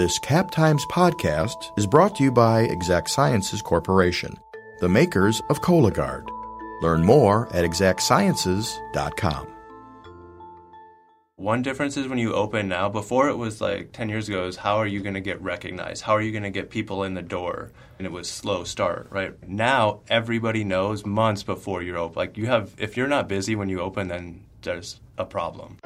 This Cap Times podcast is brought to you by Exact Sciences Corporation, the makers of Cologuard. Learn more at exactsciences.com. One difference is when you open now. Before it was like 10 years ago, is how are you going to get recognized? How are you going to get people in the door? And it was slow start, right? Now everybody knows months before you're open. Like you have, if you're not busy when you open, then there's a problem.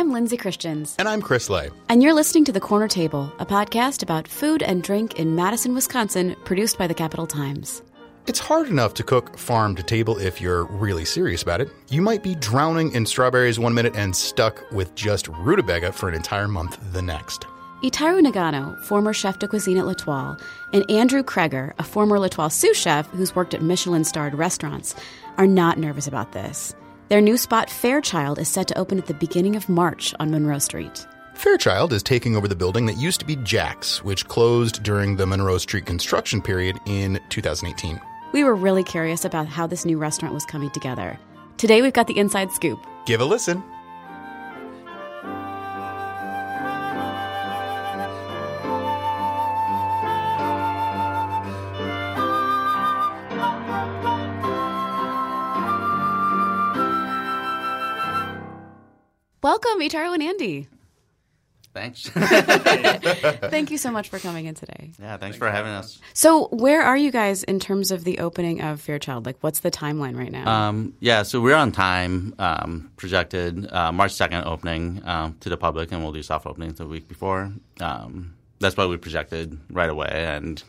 I'm Lindsay Christians. And I'm Chris Lay. And you're listening to The Corner Table, a podcast about food and drink in Madison, Wisconsin, produced by the Capital Times. It's hard enough to cook farm to table if you're really serious about it. You might be drowning in strawberries one minute and stuck with just rutabaga for an entire month the next. Itaru Nagano, former chef de cuisine at L'Etoile, and Andrew Kroeger, a former L'Etoile sous chef who's worked at Michelin starred restaurants, are not nervous about this. Their new spot, Fairchild, is set to open at the beginning of March on Monroe Street. Fairchild is taking over the building that used to be Jack's, which closed during the Monroe Street construction period in 2018. We were really curious about how this new restaurant was coming together. Today we've got the inside scoop. Give a listen. Welcome, Itaru and Andy. Thanks. Thank you so much for coming in today. yeah, thanks for having us. So, where are you guys in terms of the opening of Fairchild? Like, what's the timeline right now? Um, yeah, so we're on time, um, projected uh, March 2nd opening um, to the public, and we'll do soft openings the week before. Um, that's what we projected right away, and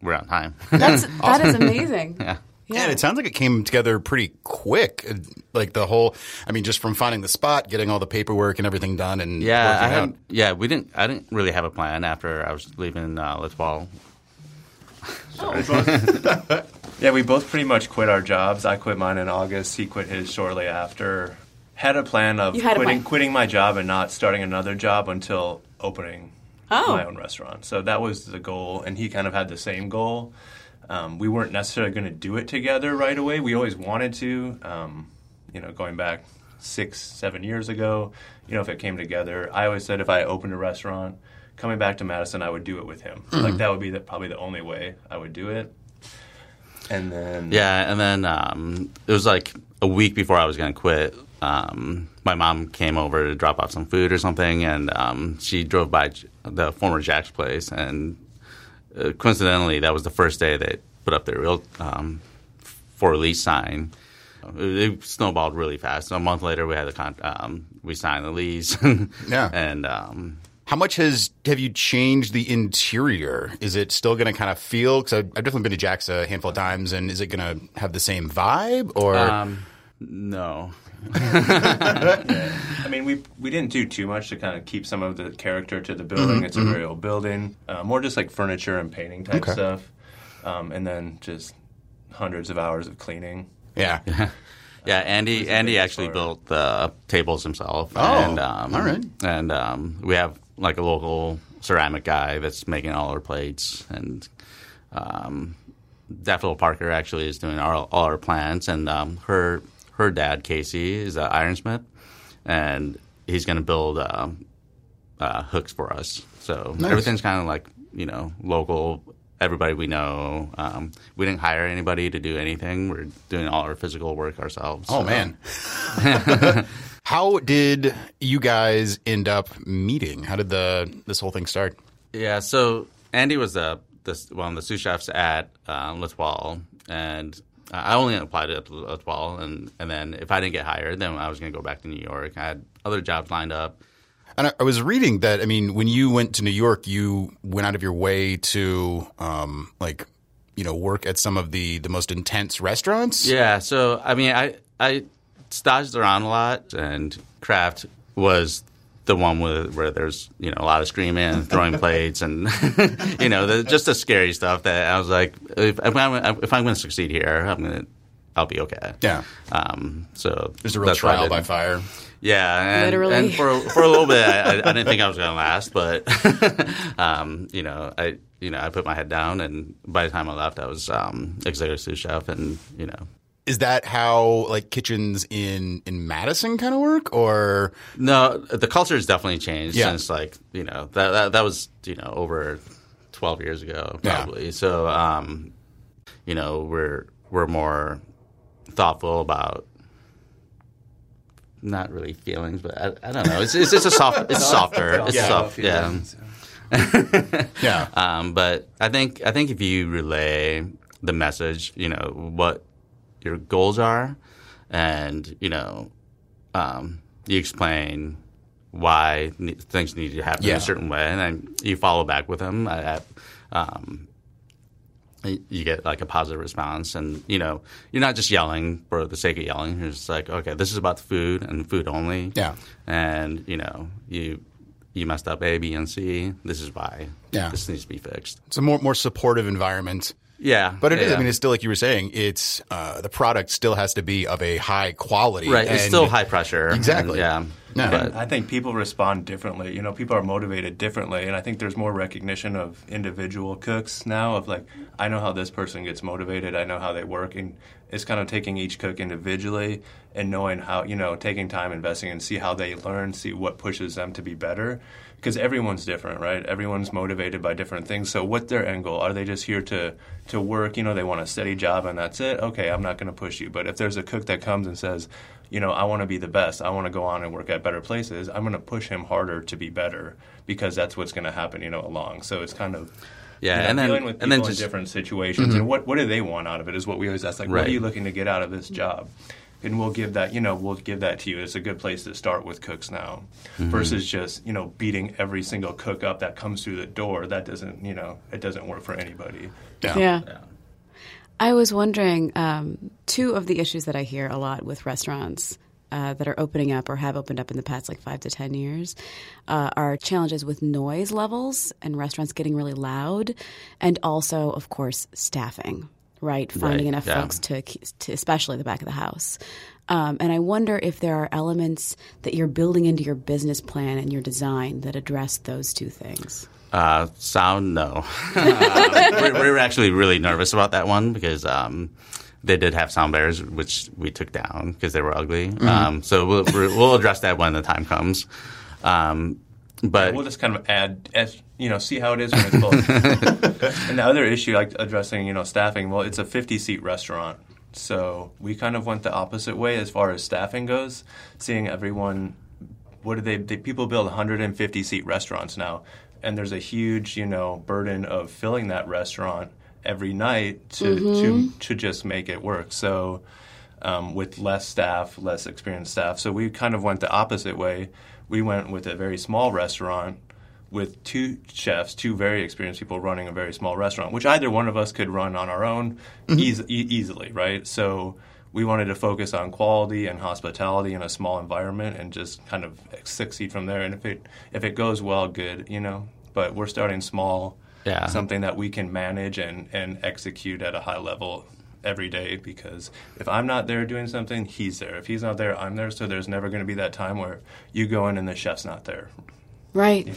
we're on time. That's that is amazing. yeah. Yeah. and it sounds like it came together pretty quick. Uh, Like the whole, I mean, just from finding the spot, getting all the paperwork and everything done, and Yeah, I had, out. yeah, we didn't. I didn't really have a plan after I was leaving uh, L'Etoile. Yeah, we both pretty much quit our jobs. I quit mine in August. He quit his shortly after. Had a plan of You had a quitting, plan. quitting my job and not starting another job until opening Oh. my own restaurant. So that was the goal, and he kind of had the same goal. Um, we weren't necessarily going to do it together right away. We always wanted to. Um, you know, going back six, seven years ago, you know, if it came together, I always said if I opened a restaurant, coming back to Madison, I would do it with him. Like that would be the, probably the only way I would do it. And then Yeah, and then um, it was like a week before I was going to quit. Um, my mom came over to drop off some food or something, and um, she drove by the former Jack's place, and uh, coincidentally, that was the first day they put up their real um, for lease sign. It, it snowballed really fast. So a month later, we had the con- um, we signed the lease. Yeah. and um, How much has have you changed the interior? Is it still going to kind of feel? Because I've, I've definitely been to Jack's a handful of times, and is it going to have the same vibe? Or um, no, I mean, we we didn't do too much to kind of keep some of the character to the building. it's a very old building, uh, more just like furniture and painting type Okay. stuff, um, and then just hundreds of hours of cleaning. yeah, Yeah, Andy. Andy actually part? built the tables himself. Oh, and, um, all right. And um, we have like a local ceramic guy that's making all our plates, and um, Daffodil Parker actually is doing our, all our plants, and um, her her dad Casey is an ironsmith, and he's going to build um, uh, hooks for us. So Nice. everything's kind of like you know local. Everybody we know. Um, we didn't hire anybody to do anything. We're doing all our physical work ourselves. Oh So- man. How did you guys end up meeting? How did the this whole thing start? Yeah. So Andy was the, the one of the sous chefs at uh, L'Etoile, and uh, I only applied at L'Etoile, and and then if I didn't get hired, then I was going to go back to New York. I had other jobs lined up. And I, was reading that. I mean, when you went to New York, you went out of your way to um, like you know work at some of the the most intense restaurants. Yeah. So I mean, I I staged around a lot, and Craft was the one with where there's you know a lot of screaming and throwing plates and you know the, just the scary stuff that I was like if, if I'm if I'm going to succeed here I'm going to I'll be okay. Yeah. Um, so There's a real that's trial by fire. Yeah, and, Literally. and for for a little bit, I, I, I didn't think I was going to last, but um, you know, I you know, I put my head down, and by the time I left, I was um, executive sous chef, and you know, Is that how like kitchens in in Madison kind of work, or no, the culture has definitely changed Yeah. since like you know that, that that was you know over twelve years ago Yeah. probably. So um, you know, we're we're more thoughtful about. Not really feelings, but I, I don't know. It's, it's it's a soft. It's softer. It's Yeah. soft. Yeah. Feelings. yeah, Um, but I think I think if you relay the message, you know what your goals are, and you know um, you explain why ne- things need to happen in Yeah. a certain way, and then you follow back with them. I, I, um, you get like a positive response, and you know you're not just yelling for the sake of yelling. You're just like, okay, this is about the food and food only. Yeah. and you know you you messed up A, B, and C. This is why. Yeah. this needs to be fixed. it's a more more supportive environment. Yeah, But it is. yeah. I mean, it's still like you were saying. It's uh, the product still has to be of a high quality. right. It's still high pressure. Exactly. and, No. yeah, but I think people respond differently. You know, people are motivated differently, and I think there's more recognition of individual cooks now. Of like, I know how this person gets motivated. I know how they work, and it's kind of taking each cook individually and knowing how you know taking time, investing, and see how they learn, see what pushes them to be better. Because everyone's different, right? Everyone's motivated by different things. So, what's their end goal? Are they just here to to work? You know, they want a steady job, and that's it. Okay, I'm not going to push you. But if there's a cook that comes and says, you know, I want to be the best. I want to go on and work at better places. I'm going to push him harder to be better because that's what's going to happen, you know, along. So it's kind of Yeah, you know, and then- dealing with and then people in just- Mm-hmm. different situations and what what do they want out of it is what we always ask. Like, what are you looking to get out of this job? And we'll give that, you know, we'll give that to you. It's a good place to start with cooks now, Mm-hmm. versus just you know beating every single cook up that comes through the door. That doesn't, you know, it doesn't work for anybody. Yeah. Yeah. Yeah. I was wondering um, two of the issues that I hear a lot with restaurants uh, that are opening up or have opened up in the past like five to ten years uh, are challenges with noise levels and restaurants getting really loud, and also, of course, staffing. Right, finding Right, enough yeah. folks to, to, especially the back of the house. Um, and I wonder if there are elements that you're building into your business plan and your design that address those two things. Uh, sound no. Uh, we're, we're actually really nervous about that one because um, they did have sound barriers, which we took down because they were ugly. Mm-hmm. Um, so we'll, we'll address that when the time comes. Um, but we'll just kind of add, as, you know, see how it is when it's closed. and the other issue, like addressing, you know, staffing. Well, it's a 50 seat restaurant, so we kind of went the opposite way as far as staffing goes. Seeing everyone, what do they? they people build 150 seat restaurants now, and there's a huge, you know, burden of filling that restaurant every night to to to just make it work. So. Um, with less staff, less experienced staff. So we kind of went the opposite way. We went with a very small restaurant with two chefs, two very experienced people running a very small restaurant, which either one of us could run on our own mm-hmm. eas- e- easily, right? So we wanted to focus on quality and hospitality in a small environment and just kind of succeed from there. And if it if it goes well, good, you know. But we're starting small, Yeah. something that we can manage and, and execute at a high level every day because if I'm not there doing something, he's there. If he's not there, I'm there. So there's never going to be that time where you go in and the chef's not there. Right.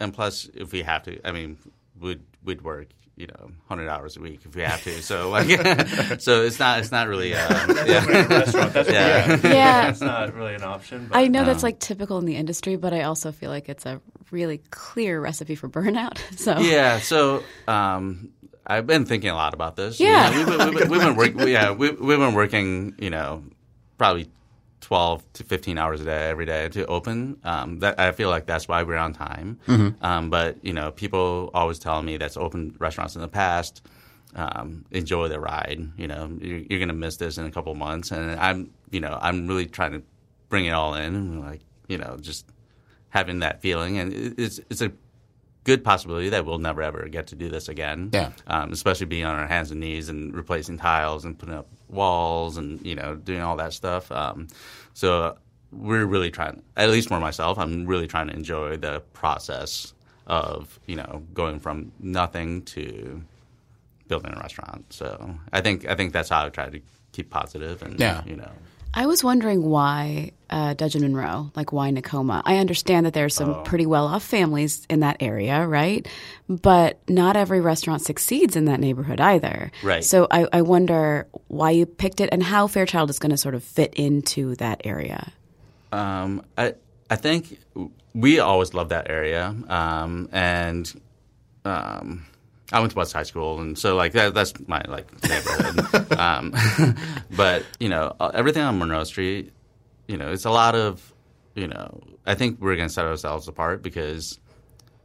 and plus, if we have to, I mean, we'd we'd work, you know, hundred hours a week if we have to. So like, so it's not it's not really. Uh, That's yeah. a restaurant. That's Yeah. yeah. Yeah. That's not really an option. But I know that's like typical in the industry, but I also feel like it's a really clear recipe for burnout. So Yeah, so um, I've been thinking a lot about this. Yeah. You know, we've, been- we've, been- working. Yeah, we, we've been working. You know, probably twelve to fifteen hours a day every day to open. Um, that I feel like that's why we're on time. Um, but you know, people always tell me that's opened restaurants in the past. Um, enjoy the ride. You know, you're, you're going to miss this in a couple months, and I'm, you know, I'm really trying to bring it all in, and like, you know, just having that feeling, and it- it's it's a good possibility that we'll never ever get to do this again. Yeah. Um, especially being on our hands and knees and replacing tiles and putting up walls and you know doing all that stuff. Um, so we're really trying, at least for myself, I'm really trying to enjoy the process of you know going from nothing to building a restaurant. So I think I think that's how I try to keep positive and Yeah. you know. I was wondering why uh, Dudgeon Monroe, like why Nakoma. I understand that there are some pretty well off families in that area, right? But not every restaurant succeeds in that neighborhood either. Right. So I, I wonder why you picked it and how Fairchild is going to sort of fit into that area. Um, I I think we always loved that area, um, and um, I went to West High School, and so like that, that's my like neighborhood. um, but you know, uh, everything on Monroe Street, you know, it's a lot of, you know, I think we're going to set ourselves apart because,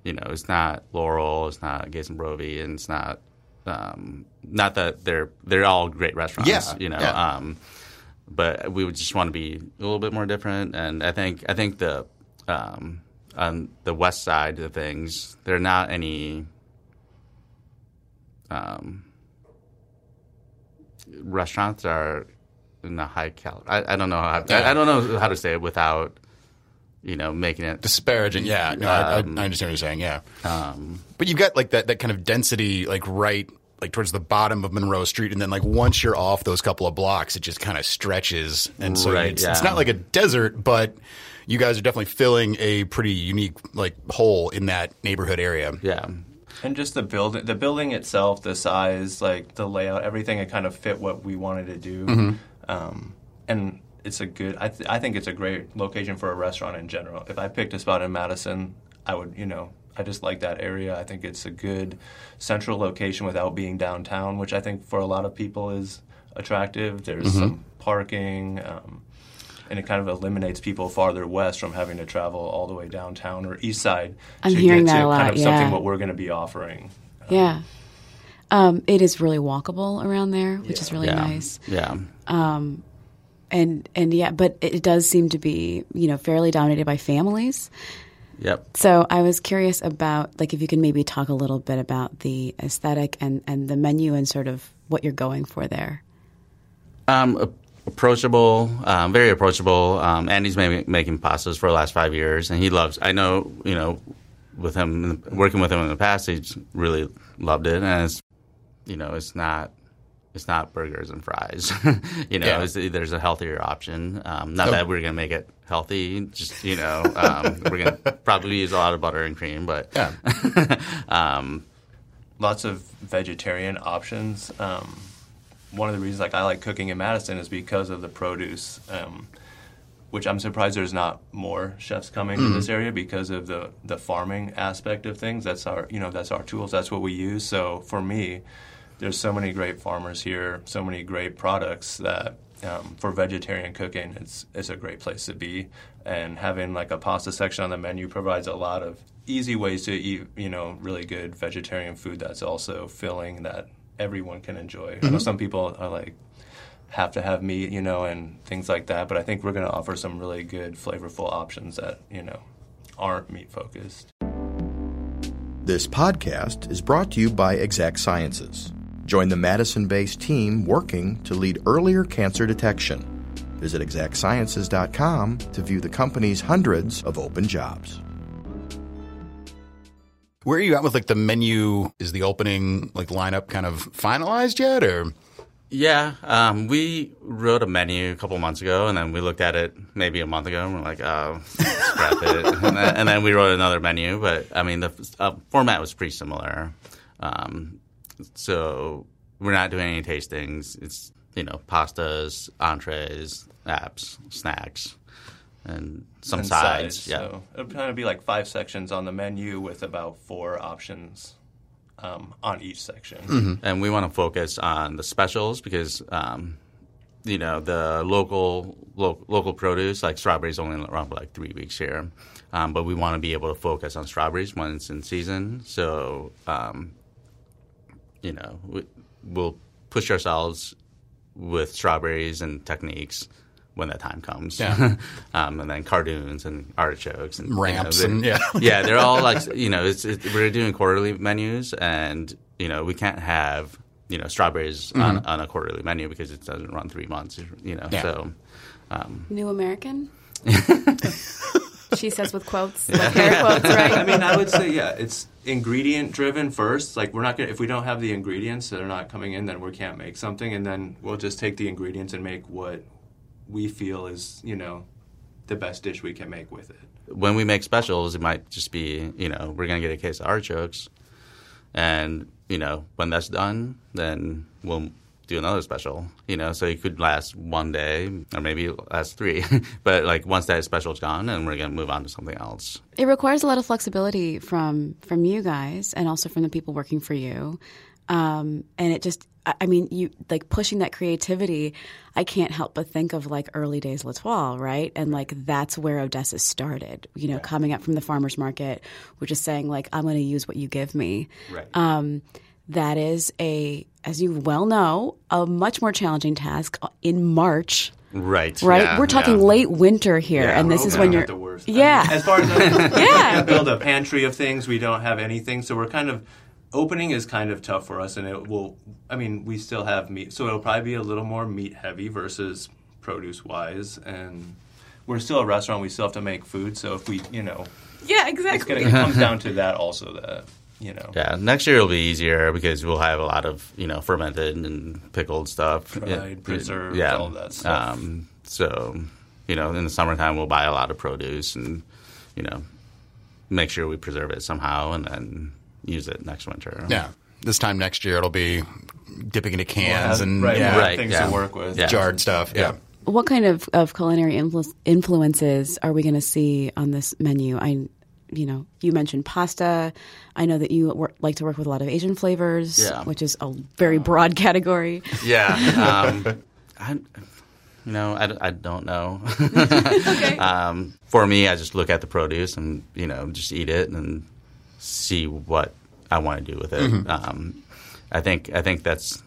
you know, it's not Laurel, it's not Gates and Brovi, and it's not, um, not that they're they're all great restaurants, Yeah, you know. yeah. Um, but we would just want to be a little bit more different, and I think I think the um, on the west side of things, there are not any um, restaurants are in the high calorie. I, I don't know how I, I don't know how to say it without you know making it Disparaging, yeah. No, I, I, Um, I understand what you're saying, yeah. um, But you've got like that, that kind of density, like right, like towards the bottom of Monroe Street, and then like once you're off those couple of blocks, it just kind of stretches, and so Right, it's, it's not like a desert, but you guys are definitely filling a pretty unique like hole in that neighborhood area. yeah. And just the building, the building itself, the size, like the layout, everything, it kind of fit what we wanted to do. Um, and it's a good. I, th- I think it's a great location for a restaurant in general. If I picked a spot in Madison, I would, you know, I just like that area. I think it's a good central location without being downtown, which I think for a lot of people is attractive. There's some parking. Um, and it kind of eliminates people farther west from having to travel all the way downtown or east side I'm to hearing get that to a lot, kind of yeah. something what we're going to be offering. Yeah. Um, it is really walkable around there, which is really yeah. nice. Yeah. And and yeah, but it does seem to be you know fairly dominated by families. Yep. So I was curious about like if you can maybe talk a little bit about the aesthetic and and the menu and sort of what you're going for there. Um, a- approachable, um, very approachable. Um, Andy's been making pastas for the last five years, and he loves. I know, you know, with him working with him in the past, he's really loved it, and it's, you know, it's not. It's not burgers and fries, you know. Yeah. There's a healthier option. Um, not Oh. that we're gonna make it healthy, just you know, um, we're gonna probably use a lot of butter and cream, but Yeah. um, Lots of vegetarian options. Um, one of the reasons like I like cooking in Madison is because of the produce, um, which I'm surprised there's not more chefs coming to this area because of the the farming aspect of things. That's our you know that's our tools. That's what we use. So for me, there's so many great farmers here, so many great products that um, for vegetarian cooking, it's it's a great place to be. And having like a pasta section on the menu provides a lot of easy ways to eat, you know, really good vegetarian food that's also filling that everyone can enjoy. I know mm-hmm. some people are like have to have meat, you know, and things like that. But I think we're going to offer some really good, flavorful options that you know aren't meat focused. This podcast is brought to you by Exact Sciences. Join the Madison based team working to lead earlier cancer detection. Visit exactsciences.com to view the company's hundreds of open jobs. Where are you at with like the menu? Is the opening like lineup kind of finalized yet, or Yeah, um, we wrote a menu a couple months ago, and then we looked at it maybe a month ago, and we're like, "Oh, scrap it." And then, and then we wrote another menu, but I mean, the uh, format was pretty similar. Um, so we're not doing any tastings. It's you know pastas, entrees, apps, snacks, and some and sides. Yeah, So it'll kind of be like five sections on the menu with about four options um, on each section. and we want to focus on the specials because um, you know the local lo- local produce like strawberries only around for like three weeks here, um, but we want to be able to focus on strawberries when it's in season. So um, you know we, we'll push ourselves with strawberries and techniques. When that time comes, Yeah. um, and then cardoons and artichokes and you know, Ramps they- and- yeah. yeah, they're all like you know, it's, it, we're doing quarterly menus, and you know, we can't have you know strawberries on, on a quarterly menu because it doesn't run three months. You know, Yeah. so um, New American. she says with quotes, like air quotes, right? I mean, I would say yeah, it's ingredient driven first. Like we're not gonna if we don't have the ingredients that are not coming in, then we can't make something, and then we'll just take the ingredients and make what we feel is you know the best dish we can make with it. when we make specials, it might just be, you know, we're going to get a case of artichokes. And, you know, when that's done, then we'll do another special, you know, so it could last one day or maybe last three. but, like, once that special's gone, then we're going to move on to something else. It requires a lot of flexibility from from you guys and also from the people working for you. Um, and it just, I I mean, you like pushing that creativity. I can't help but think of like early days L'Etoile, right? And like that's where Odessa started. You know, coming up from the farmers market, which is saying like, I'm going to use what you give me. Right. Um, that is a, as you well know, a much more challenging task in March. Right. Right, yeah, we're talking yeah. late winter here, Yeah, and this is when you're the worst. I Yeah. mean, as far as I Yeah. build a pantry of things. We don't have anything, so we're kind of opening is kind of tough for us, and it will. I mean, we still have meat, so it'll probably be a little more meat heavy versus produce wise, and we're still a restaurant. We still have to make food, so if we, you know, yeah, it's exactly. gonna it comes down to that also. That you know, Yeah, next year will be easier because we'll have a lot of you know fermented and pickled stuff, Dried, preserved, yeah. all that stuff. Um, so you know, in the summertime we'll buy a lot of produce and you know make sure we preserve it somehow and then use it next winter. Yeah. This time next year, it'll be dipping into cans have- and right, yeah, Right, things yeah. to work with. Yeah. jarred stuff. Yeah. What kind of, of culinary influ- influences are we going to see on this menu? I, you know, you mentioned pasta. I know that you wor- like to work with a lot of Asian flavors, Yeah. which is a very broad category. Yeah. Um, I, you know, I, I don't know. um, for me, I just look at the produce and, you know, just eat it and see what I want to do with it. Um, I think I think that's,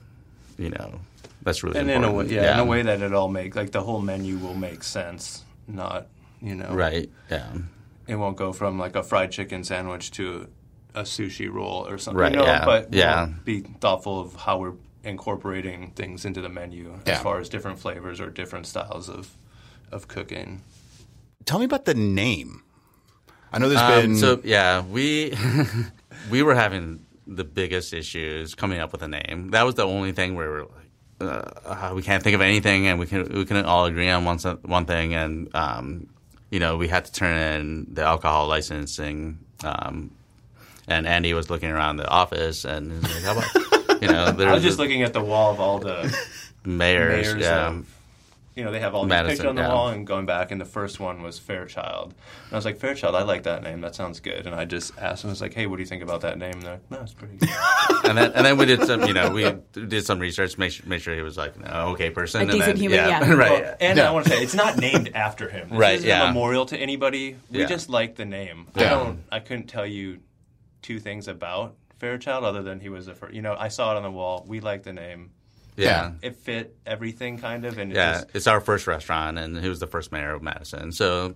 you know, that's really and in a important. way, yeah, in a way that it all make like the whole menu will make sense. Not you know, Right. Yeah. It won't go from like a fried chicken sandwich to a sushi roll or something. Right, You know, yeah, but we'll yeah. be thoughtful of how we're incorporating things into the menu Yeah. as far as different flavors or different styles of of cooking. Tell me about the name. I know there's Um, been so yeah, we we were having the biggest issues coming up with a name. That was the only thing where we were like, uh, we can't think of anything, and we can we couldn't all agree on one one thing, and um, you know we had to turn in the alcohol licensing. Um, and Andy was looking around the office, and he was like, "How about you know?" I was just looking at the wall of all the mayors, mayors yeah, of you know, they have all these Madison, pictures on the yeah. wall and going back, and the first one was Fairchild. And I was like, Fairchild, I like that name. That sounds good. And I just asked them, I was like, hey, what do you think about that name? And they're like, no, it's pretty good. and then and then we did some, you know, we did some research, make sure, make sure he was like an okay person, A and decent then, human, yeah. right, Well, and I want to say, it's not named after him. This Right, isn't yeah. a memorial to anybody. We Yeah. just like the name. I don't, I couldn't tell you two things about Fairchild other than he was the first. You know, I saw it on the wall. We like the name. Yeah. It fit everything kind of, and it Yeah, just, it's our first restaurant, and he was the first mayor of Madison, so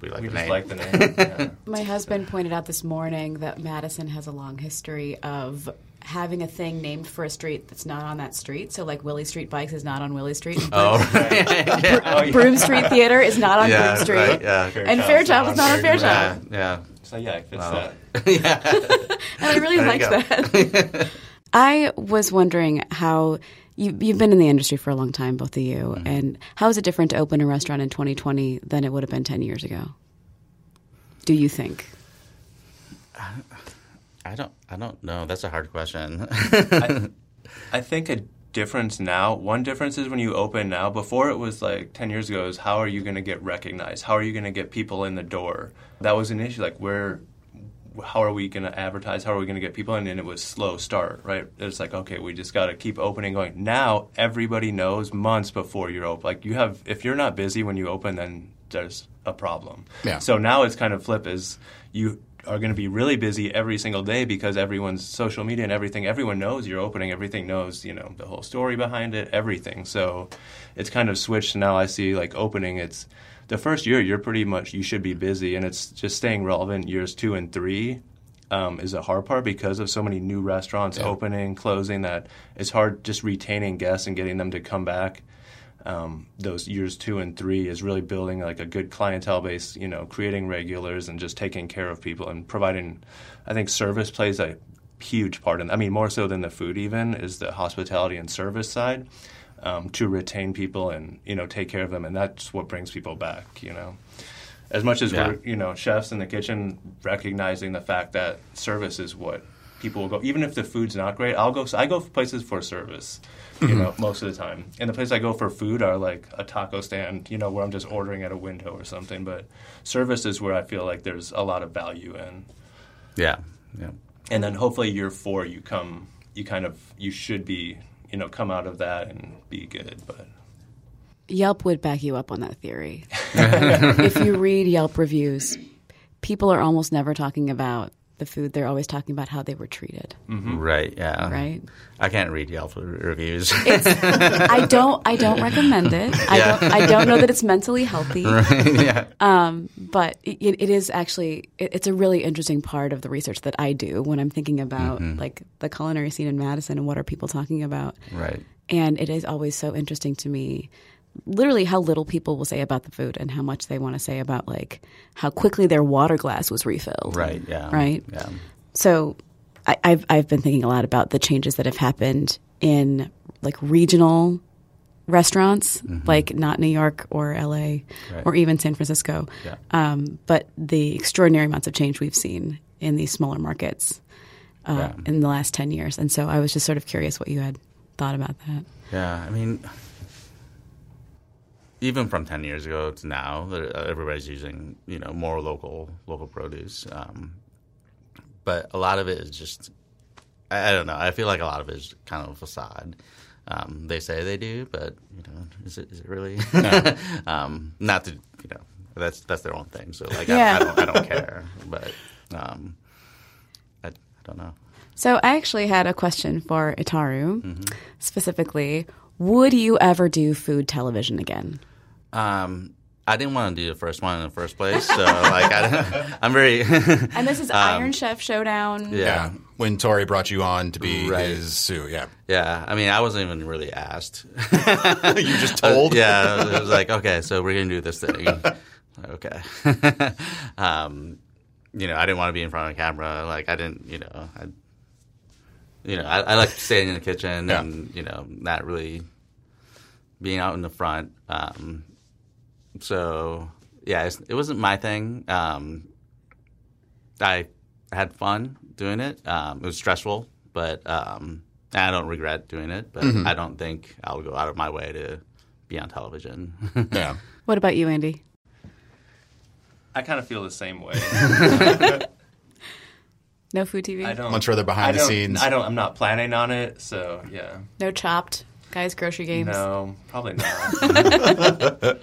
we like we the just name. like the name. Yeah. My husband pointed out this morning that Madison has a long history of having a thing named for a street that's not on that street. So, like Willie Street Bikes is not on Willie Street. and oh, oh, oh, yeah. Broom Street Theater is not on yeah, Broom Street. right, yeah, And Fairchild is not on on Fairchild. yeah, yeah. So yeah, it fits Wow. that. And I really There liked that. I was wondering how you, you've been in the industry for a long time, both of you, Mm-hmm. and how is it different to open a restaurant in 2020 than it would have been 10 years ago? Do you think? I don't, I don't know. That's a hard question. I think a difference now, one difference is when you open now. Before it was like 10 years ago, is how are you going to get recognized? How are you going to get people in the door? That was an issue. Like, where, how are we going to advertise? How are we going to get people in? And it was slow start, right? It's like, okay, we just got to keep opening, going. Now, everybody knows months before you're open. Like, you have, if you're not busy when you open, then there's a problem. Yeah. So now it's kind of flip is you are going to be really busy every single day because everyone's social media and everything everyone knows you're opening everything knows you know the whole story behind it everything so it's kind of switched now i see like opening it's the first year you're pretty much you should be busy and it's just staying relevant years two and three um, is a hard part because of so many new restaurants opening closing that it's hard just retaining guests and getting them to come back um, those years two and three is really building like a good clientele base, you know, creating regulars and just taking care of people and providing. I think service plays a huge part in. I mean, more so than the food even is the hospitality and service side. Um, to retain people and you know take care of them, and that's what brings people back. You know, as much as Yeah. we're you know chefs in the kitchen recognizing the fact that service is what people will go. Even if the food's not great, I'll go. I go places for service. You know, most of the time, and the places I go for food are like a taco stand. You know, where I'm just ordering at a window or something. But service is where I feel like there's a lot of value in Yeah. Yeah. and then hopefully year four you come you kind of you should be you know come out of that and be good but Yelp would back you up on that theory. if you read Yelp reviews, people are almost never talking about the food. They're always talking about how they were treated. Mm-hmm. Right. Yeah. Right. I can't read Yelp reviews. I don't. I don't recommend it. I Yeah. don't. I don't know that it's mentally healthy. yeah. Um, but it, it is actually it, it's a really interesting part of the research that I do when I'm thinking about mm-hmm. like the culinary scene in Madison and what are people talking about. Right. And it is always so interesting to me, literally how little people will say about the food and how much they want to say about like how quickly their water glass was refilled. Right. Yeah. Right. Yeah. So I, I've I've been thinking a lot about the changes that have happened in like regional restaurants, like not New York or LA Right. or even San Francisco, Yeah. um, but the extraordinary amounts of change we've seen in these smaller markets uh, Yeah. in the last ten years. And so I was just sort of curious what you had thought about that. Yeah, I mean, even from ten years ago to now, uh, everybody's using you know more local local produce. Um, but a lot of it is just I, I don't know. I feel like a lot of it is kind of a facade. Um, they say they do, but you know, is it is it really? um, not to you know, that's that's their own thing. So like, Yeah. I, I don't I don't care, but um, I, I don't know. So I actually had a question for Itaru, Mm-hmm. specifically. Would you ever do food television again? Um, I didn't want to do the first one in the first place, so like I, I'm very And this is Iron Chef Showdown. Um, yeah. Yeah. When Tory brought you on to be Right. his sous, yeah. Yeah, I mean, I wasn't even really asked. you just told? yeah, it was like, okay, so we're gonna do this thing. okay. um, you know, I didn't want to be in front of the camera. Like, I didn't, you know, I, you know, I, I like staying in the kitchen Yeah. and you know, not really being out in the front. Um, so yeah, it wasn't my thing. Um, I had fun doing it. Um, it was stressful, but um, I don't regret doing it. But I don't think I'll go out of my way to be on television. Yeah. What about you, Andy? i kind of feel the same way No food TV? i don't Much further behind I the don't- scenes. i don't i'm not planning on it so yeah No chopped Guy's Grocery Games. no probably not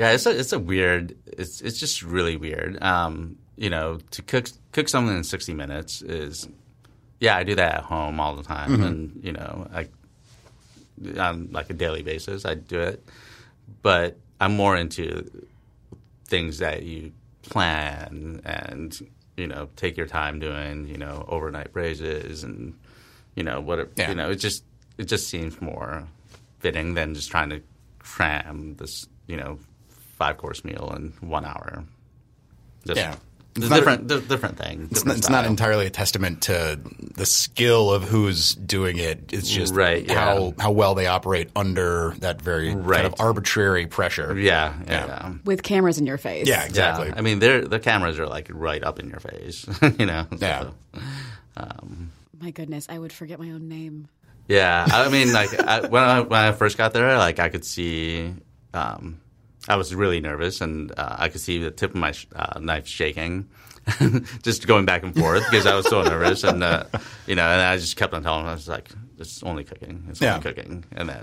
Yeah, it's a it's a weird. It's it's just really weird. Um, you know, to cook cook something in sixty minutes is, yeah, I do that at home all the time, and you know, I on like a daily basis, I do it. But I'm more into things that you plan and you know take your time doing. You know, overnight braises and you know what Yeah. you know. It just it just seems more fitting than just trying to cram this you know five course meal in one hour. Just, Yeah. It's It's not- different, di- different thing. It's not, it's not entirely a testament to the skill of who's doing it. It's just Right, yeah. how how well they operate under that very kind of arbitrary pressure. Yeah, yeah, Yeah. yeah. With cameras in your face. Yeah, exactly. Yeah. I mean, they're, the cameras are like right up in your face, you know. Yeah. So, My goodness, I would forget my own name. yeah. I mean, like I, when I when I first got there, like I could see, um, I was really nervous, and uh, I could see the tip of my sh- uh, knife shaking, just going back and forth because I was so nervous, and uh, you know, and I just kept on telling, them, I was like, "It's only cooking, it's Yeah. only cooking," and then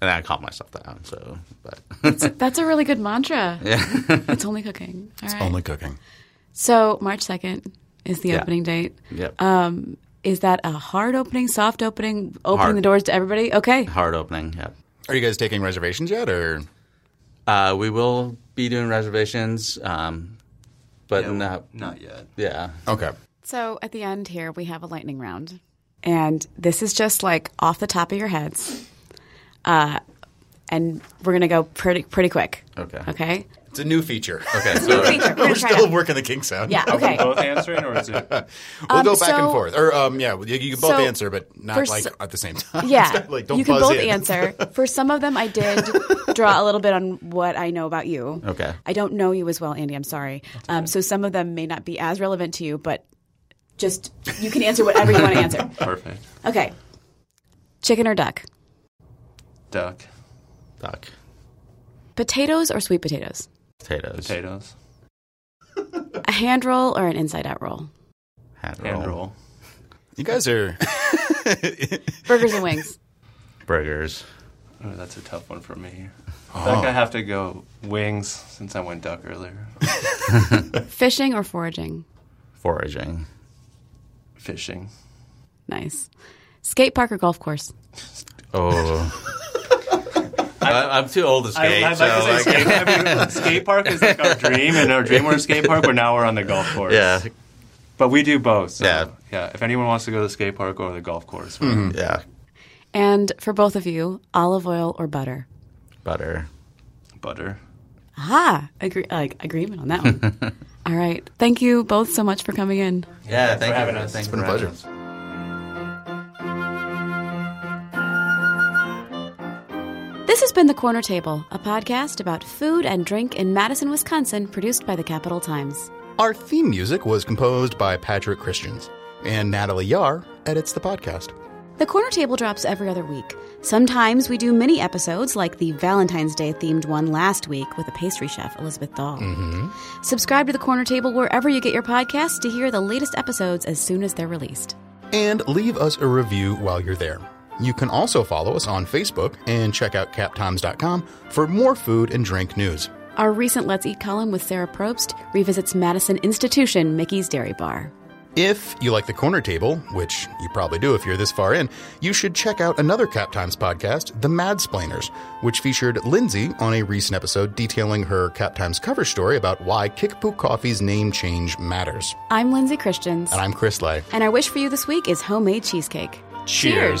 and then I calmed myself down. So, but That's a really good mantra. yeah. It's only cooking. All right. Only cooking. So March second is the Yeah. opening date. Yep. Um, is that a hard opening, soft opening, opening Hard. the doors to everybody? Okay. Hard opening. Yep. Are you guys taking reservations yet, or Uh, we will be doing reservations, um, but Yeah, not. not yet Yeah. okay? So at the end here, we have a lightning round. And this is just like off the top of your heads. Uh, and we're going to go pretty, pretty quick. Okay. Okay. It's a new feature. Okay, New so feature. We're We're still working the kinks out. Yeah. Are we Okay. both answering, or is it? We'll Um, go back and so- forth. Or um, yeah, you, you can both so answer, but not like s- at the same time. Yeah, It's like, don't you can buzz both in. answer. For some of them, I did draw a little bit on what I know about you. Okay. I don't know you as well, Andy. I'm sorry. Um, so some of them may not be as relevant to you, but just you can answer whatever you want to answer. Perfect. Okay. Chicken or duck? Duck, duck, Potatoes or sweet potatoes? Potatoes, potatoes, A hand roll or an inside out roll? hand roll, hand roll, You guys are. Burgers and wings. burgers, Oh, that's a tough one for me. I oh. think I have to go wings since I went duck earlier. Fishing or foraging? foraging, Fishing. Nice. Skate park or golf course? Oh. I, I'm too old to skate, I, I'd so like to like, say skate, I mean, skate park is like our dream, and our dream we're a skate park, but now we're on the golf course. yeah, But we do both. So, Yeah. yeah. If anyone wants to go to the skate park or the golf course, we're- yeah, And for both of you, olive oil or butter? butter. butter. Ah, agree, like agreement on that one. All right. Thank you both so much for coming in. Yeah, thank for you having us. Thanks It's for been a having pleasure. us. Has been The Corner Table, a podcast about food and drink in Madison, Wisconsin, produced by the Capital Times. Our theme music was composed by Patrick Christians, and Natalie Yahr edits the podcast. The Corner Table drops every other week. Sometimes we do mini episodes like the Valentine's Day themed one last week with a pastry chef, Elizabeth Dahl. Mm-hmm. Subscribe to The Corner Table wherever you get your podcasts to hear the latest episodes as soon as they're released. And leave us a review while you're there. You can also follow us on Facebook and check out captimes.com for more food and drink news. Our recent Let's Eat column with Sarah Probst revisits Madison Institution Mickey's Dairy Bar. If you like the corner table, which you probably do if you're this far in, you should check out another Cap Times podcast, The Mad Splainers, which featured Lindsay on a recent episode detailing her Cap Times cover story about why Kickapoo Coffee's name change matters. I'm Lindsay Christians, And I'm Chris Lay. and our wish for you this week is homemade cheesecake. Cheers.